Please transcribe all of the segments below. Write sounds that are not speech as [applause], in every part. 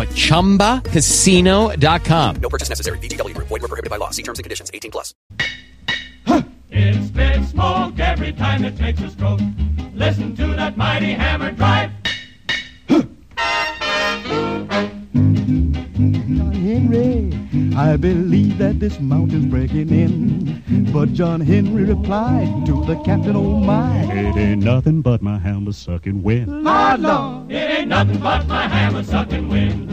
at ChumbaCasino.com. No purchase necessary. VGW. Void were prohibited by law. See terms and conditions. 18 plus. It spits smoke every time it takes a stroke. Listen to that mighty hammer drive. I believe that this mountain's breaking in. But John Henry replied to the captain, oh my, it ain't nothing but my hammer sucking wind. Lord, Lord, it ain't nothing but my hammer sucking wind.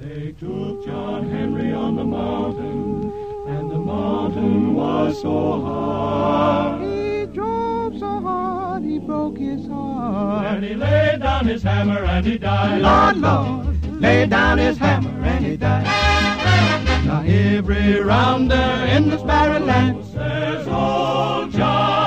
They took John Henry on the mountain, and the mountain was so hard. He drove so hard he broke his heart. Then he laid down his hammer and he died. Lord, Lord, laid down his hammer and he died. Every rounder in the Sparrow Land says old John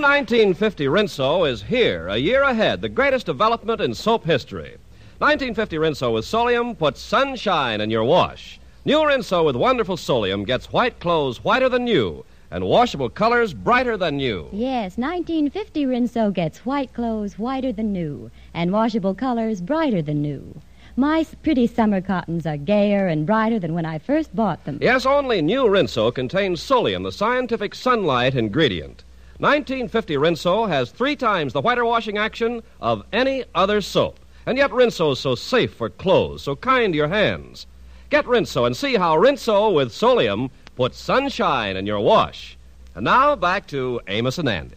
New 1950 Rinso is here, a year ahead, the greatest development in soap history. 1950 Rinso with Solium puts sunshine in your wash. New Rinso with wonderful Solium gets white clothes whiter than new and washable colors brighter than new. Yes, 1950 Rinso gets white clothes whiter than new and washable colors brighter than new. My pretty summer cottons are gayer and brighter than when I first bought them. Yes, only new Rinso contains Solium, the scientific sunlight ingredient. 1950 Rinso has three times the whiter washing action of any other soap. And yet Rinso's so safe for clothes, so kind to your hands. Get Rinso and see how Rinso with Solium puts sunshine in your wash. And now back to Amos and Andy.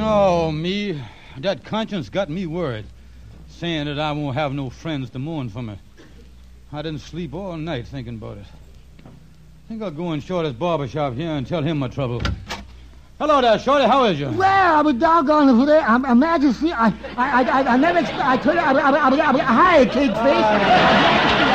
Oh, me. That conscience got me worried, saying that I won't have no friends to mourn for me. I didn't sleep all night thinking about it. I think I'll go in Shorty's barber shop here and tell him my trouble. Hello there, Shorty. How is you? Well, I was doggone for that. I'm, I'm mad to see. I, I, I, I never expect. I told you, I, I, I, I, I, hi, cake face.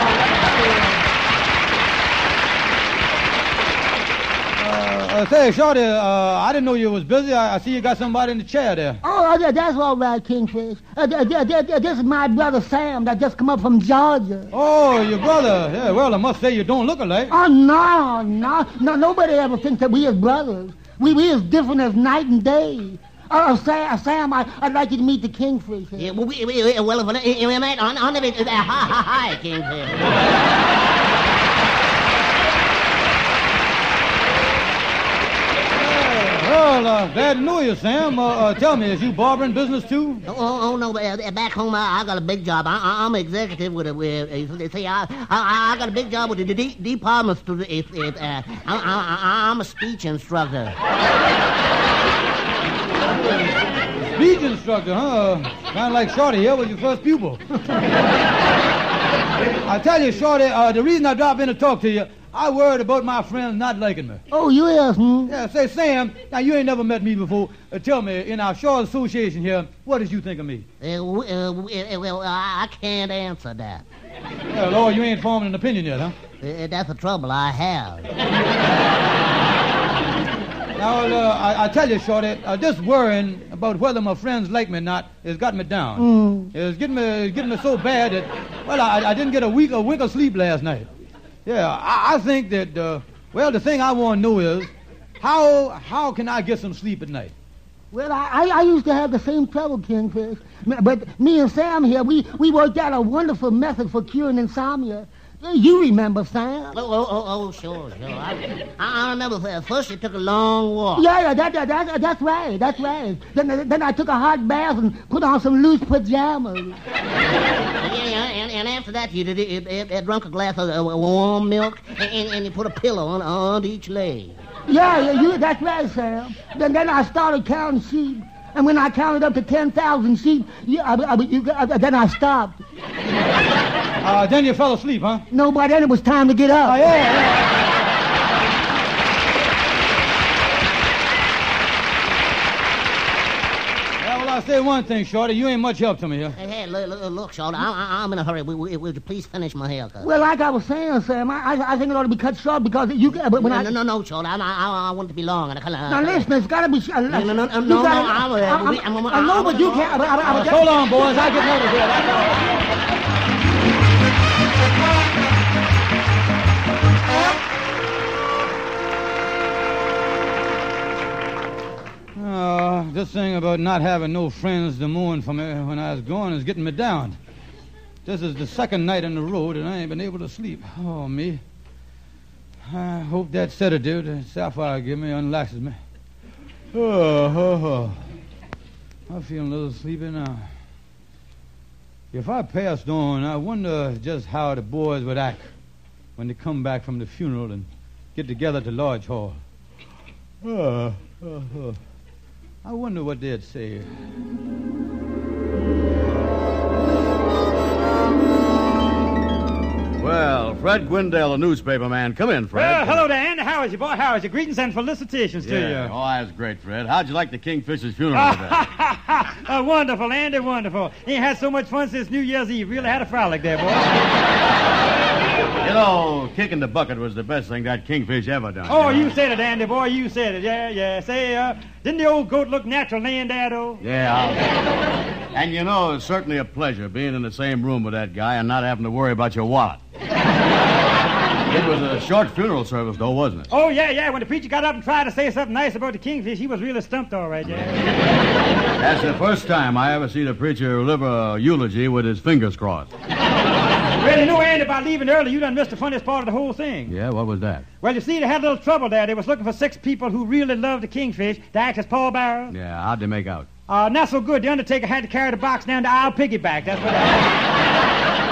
Uh, say, Shorty, uh, I didn't know you was busy. I, I see you got somebody in the chair there. Oh, yeah, that's all right, Kingfish. Uh, th- th- th- th- this is my brother Sam that just come up from Georgia. Oh, your brother. Yeah, well, I must say you don't look alike. Oh, no, no, no, nobody ever thinks that we is brothers. We, we as different as night and day. Oh, Sam, Sam I, I'd like you to meet the Kingfish. Yeah, well, we, we, we- well, if I, I, mate, on, on the, uh, hi, hi, hi, Kingfish. [laughs] Well, uh, glad to know you, Sam. Uh, uh, tell me, is you barbering business too? Oh, oh, oh no, uh, back home, I, I got a big job. I, I'm executive with a, with, uh, see, I, I, I got a big job with the de- department store. If, if, uh, I, I, I'm a speech instructor. Speech instructor, huh? Kind of like Shorty here was your first pupil. [laughs] I tell you, Shorty, uh, the reason I dropped in to talk to you, I worried about my friends not liking me. Oh, you is, hmm? Yeah, say, Sam, now you ain't never met me before. Uh, tell me, in our short association here, what did you think of me? Uh, w- uh, uh, well, I can't answer that. Well, Lord, you ain't forming an opinion yet, huh? Uh, that's the trouble I have. [laughs] Now, uh, I, I tell you, Shorty, uh, this worrying about whether my friends like me or not has got me down. Mm. It's getting me, it's getting me so bad that, well, I, I didn't get a week, a wink of sleep last night. Yeah, I, I think that, uh, well, the thing I want to know is how how can I get some sleep at night? Well, I, I, used to have the same trouble, Kingfish. But me and Sam here, we, we worked out a wonderful method for curing insomnia. You remember, Sam? Oh, oh, oh, oh sure, sure. I, I remember at first you took a long walk. Yeah, yeah, that, that, that, that's right, that's right. Then, then I took a hot bath and put on some loose pajamas. Yeah, yeah, and, and after that you did it, it, it, drunk a glass of uh, warm milk and, and, you put a pillow on, on each leg. Yeah, yeah, you, that's right, Sam. Then, then I started counting sheep. And when I counted up to 10,000 sheep, yeah, I, I, you, I, then I stopped. Uh, then you fell asleep, huh? No, by then it was time to get up. Oh, yeah, yeah. Yeah, well, I'll say one thing, Shorty. You ain't much help to me here. Hey, hey, look, look, look Short, I, I, I'm in a hurry. Will, will, will you please finish my haircut? Well, like I was saying, Sam, I, I, I think it ought to be cut short because you. But when no, I, no, no, no, Short. I, I, I want it to be long. And I, Now listen, it's got to be. Uh, No, no, no, no, you no, gotta- no, I will- I- I'm- we- I'm- I'm- I know, but you can't. I, I, I, Uh, hold on, boys. I get notice here. This thing about not having no friends to mourn for me when I was gone is getting me down. This is the second night on the road, and I ain't been able to sleep. Oh, me. I hope that sedative that Sapphire give me unlaxes me. Oh, oh, oh. I'm feeling a little sleepy now. If I passed on, I wonder just how the boys would act when they come back from the funeral and get together the lodge hall. Oh, oh, oh. I wonder what they'd say. Well, Fred Gwindale, the newspaper man. Come in, Fred. Well, hello there, Andy. How is you, boy? How is you? Greetings and felicitations to Yeah. you. Oh, that's great, Fred. How'd you like the Kingfish's funeral today? [laughs] Uh, wonderful, Andy, wonderful. Ain't had so much fun since New Year's Eve. Really had a frolic there, boy. You know, kicking the bucket was the best thing that Kingfish ever done. Oh, you said it, Andy, boy. You said it. Yeah, yeah. Say, uh, didn't the old goat look natural laying there, though? Yeah. [laughs] And you know, it's certainly a pleasure being in the same room with that guy and not having to worry about your wallet. [laughs] it was a short funeral service, though, wasn't it? Oh, yeah, yeah. When the preacher got up and tried to say something nice about the kingfish, he was really stumped, all right, yeah. That's the first time I ever seen a preacher deliver a eulogy with his fingers crossed. Well, you know, Andy, by leaving early, you done missed the funniest part of the whole thing. Yeah, what was that? Well, you see, they had a little trouble there. They was looking for six people who really loved the kingfish to act as pallbearers. Yeah, how'd they make out? Uh, not so good. The Undertaker had to carry the box down the aisle piggyback. That's what [laughs]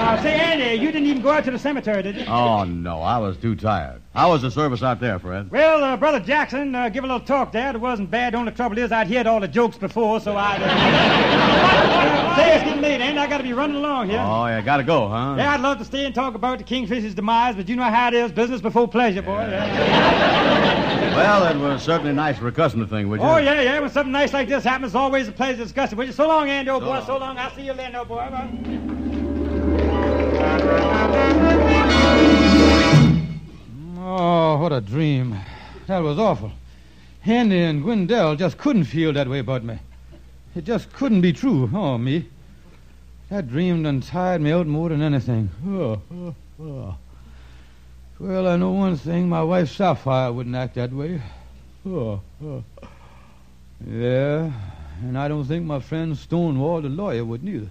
uh, Say, Andy, you didn't even go out to the cemetery, did you? Oh, no, I was too tired. How was the service out there, Fred? Well, uh, Brother Jackson, uh, give a little talk there. It wasn't bad. The only trouble is I'd heard all the jokes before, so I... Uh, [laughs] say, it's getting late, Andy. I got to be running along here. Oh, yeah, gotta go, huh? Yeah, I'd love to stay and talk about the kingfish's demise, but you know how it is. Business before pleasure, boy. Yeah. Well, it was certainly nice recussing the thing, would you? Oh, yeah, yeah. When something nice like this happens, it's always a pleasure to discuss it you. So long, Andy, old So boy. long. So long. I'll see you later, old boy. Bye. Oh, what a dream. That was awful. Henry and Gwendell just couldn't feel that way about me. It just couldn't be true. Oh, me. That dream done tired me out more than anything. Oh, oh, oh. Well, I know one thing. My wife Sapphire wouldn't act that way. Oh, oh. Yeah, and I don't think my friend Stonewall, the lawyer, would neither.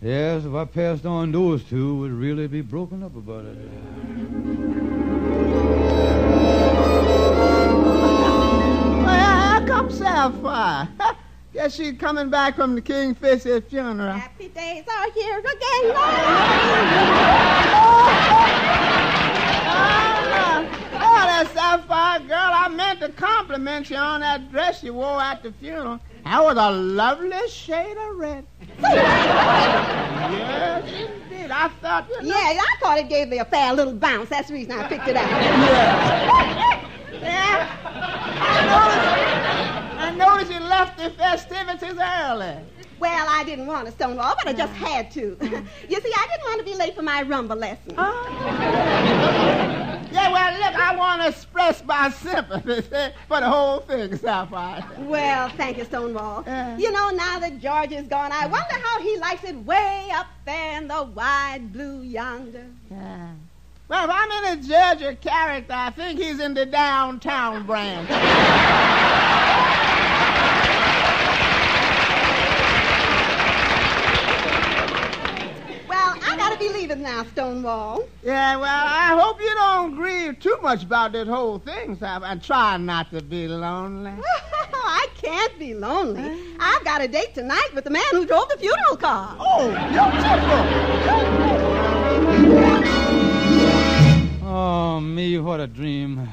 Yes, if I passed on those two, would really be broken up about it. Well, how come Sapphire? [laughs] Guess she's coming back from the Kingfish's funeral. Happy days are here again. [laughs] Oh, oh that Sapphire girl, I meant to compliment you on that dress you wore at the funeral. That was a lovely shade of red. Yes, indeed. I thought, you know. Yeah, I thought it gave me a fair little bounce. That's the reason I picked it out. Yeah. I noticed, I noticed you left the festivities early. Well, I didn't want to stonewall, but I just had to. Mm-hmm. [laughs] you see, I didn't want to be late for my rumba lesson. Oh. Yeah, well, look, I, want to express my sympathy [laughs] for the whole thing, Sapphire. Well, thank you, Stonewall. You know, now that George is gone, I wonder how he likes it way up there in the wide blue yonder. Well, if I'm in a Georgia character, I think he's in the downtown branch. [laughs] Well, I gotta leaving now, Stonewall. Yeah, well, I hope you don't grieve too much about this whole thing, Sapphire, and try not to be lonely. [laughs] Oh, I can't be lonely. I've got a date tonight with the man who drove the funeral car. Oh, you're checking. Oh, me, what a dream.